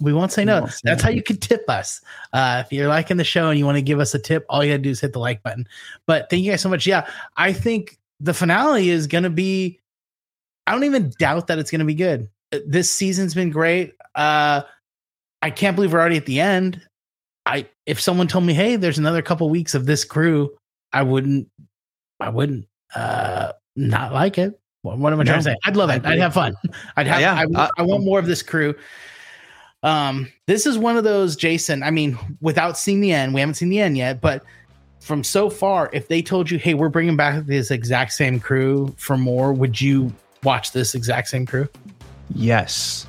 We won't say We no. won't say That's no. how you can tip us. Uh, if you're liking the show and you want to give us a tip, all you gotta do is hit the like button. But thank you guys so much. Yeah, I think the finale is gonna be. I don't even doubt that it's gonna be good. Uh, This season's been great. Uh, I can't believe we're already at the end. I if someone told me, hey, there's another couple weeks of this crew, I wouldn't. I wouldn't uh not like it. What, what am I trying to say? I'd love it. I'd have fun. I'd have. Yeah, I, uh, I want more of this crew. Um, this is one of those, Jason. I mean, without seeing the end, we haven't seen the end yet, but from so far, if they told you, "Hey, we're bringing back this exact same crew for more," would you watch this exact same crew? yes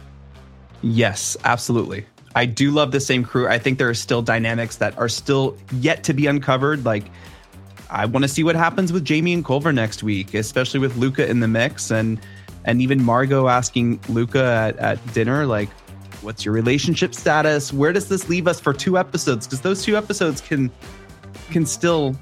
yes absolutely i do love the same crew i think there are still dynamics that are still yet to be uncovered like I want to see what happens with Jamie and Culver next week, especially with Luca in the mix and and even Margot asking Luca at, at dinner, like, what's your relationship status? Where does this leave us for two episodes? Because those two episodes can can still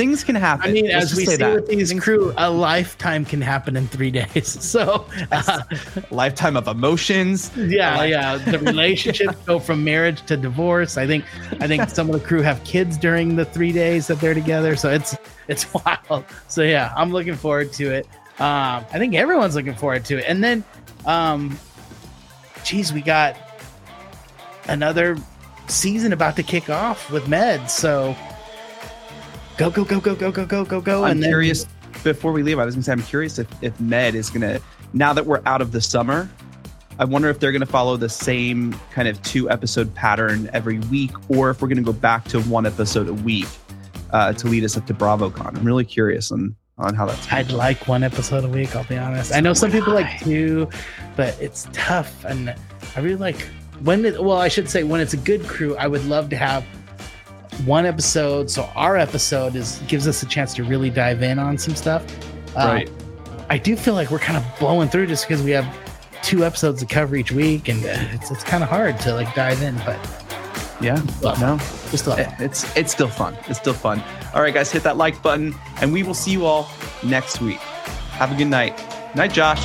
things can happen. I mean, Let's as we say see that. with these crew, a lifetime can happen in three <laughs> days. So, uh, <laughs> lifetime of emotions. yeah, yeah, the <laughs> relationships go from marriage to divorce. I think, I think some of the crew have kids during the three days that they're together. So it's it's wild. So yeah, I'm looking forward to it. Um, I think everyone's looking forward to it. And then, um, geez, we got another season about to kick off with Med. So go, go, go, go, go, go, go, go, go. I'm and then- curious. Before we leave, I was going to say I'm curious if, if Med is going to now that we're out of the summer. I wonder if they're going to follow the same kind of two episode pattern every week, or if we're going to go back to one episode a week uh, to lead us up to BravoCon. I'm really curious on on how that's. I'd like one episode a week. I'll be honest. I know some people like two, but it's tough, and I really like when. It, well, I should say when it's a good crew. I would love to have one episode. So our episode is gives us a chance to really dive in on some stuff. Uh, Right. I do feel like we're kind of blowing through just because we have two episodes to cover each week, and uh, it's it's kind of hard to like dive in. But Yeah. No. just love It- It's it's still fun. It's still fun. All right, guys, hit that like button, and we will see you all next week. Have a good night. Night, Josh.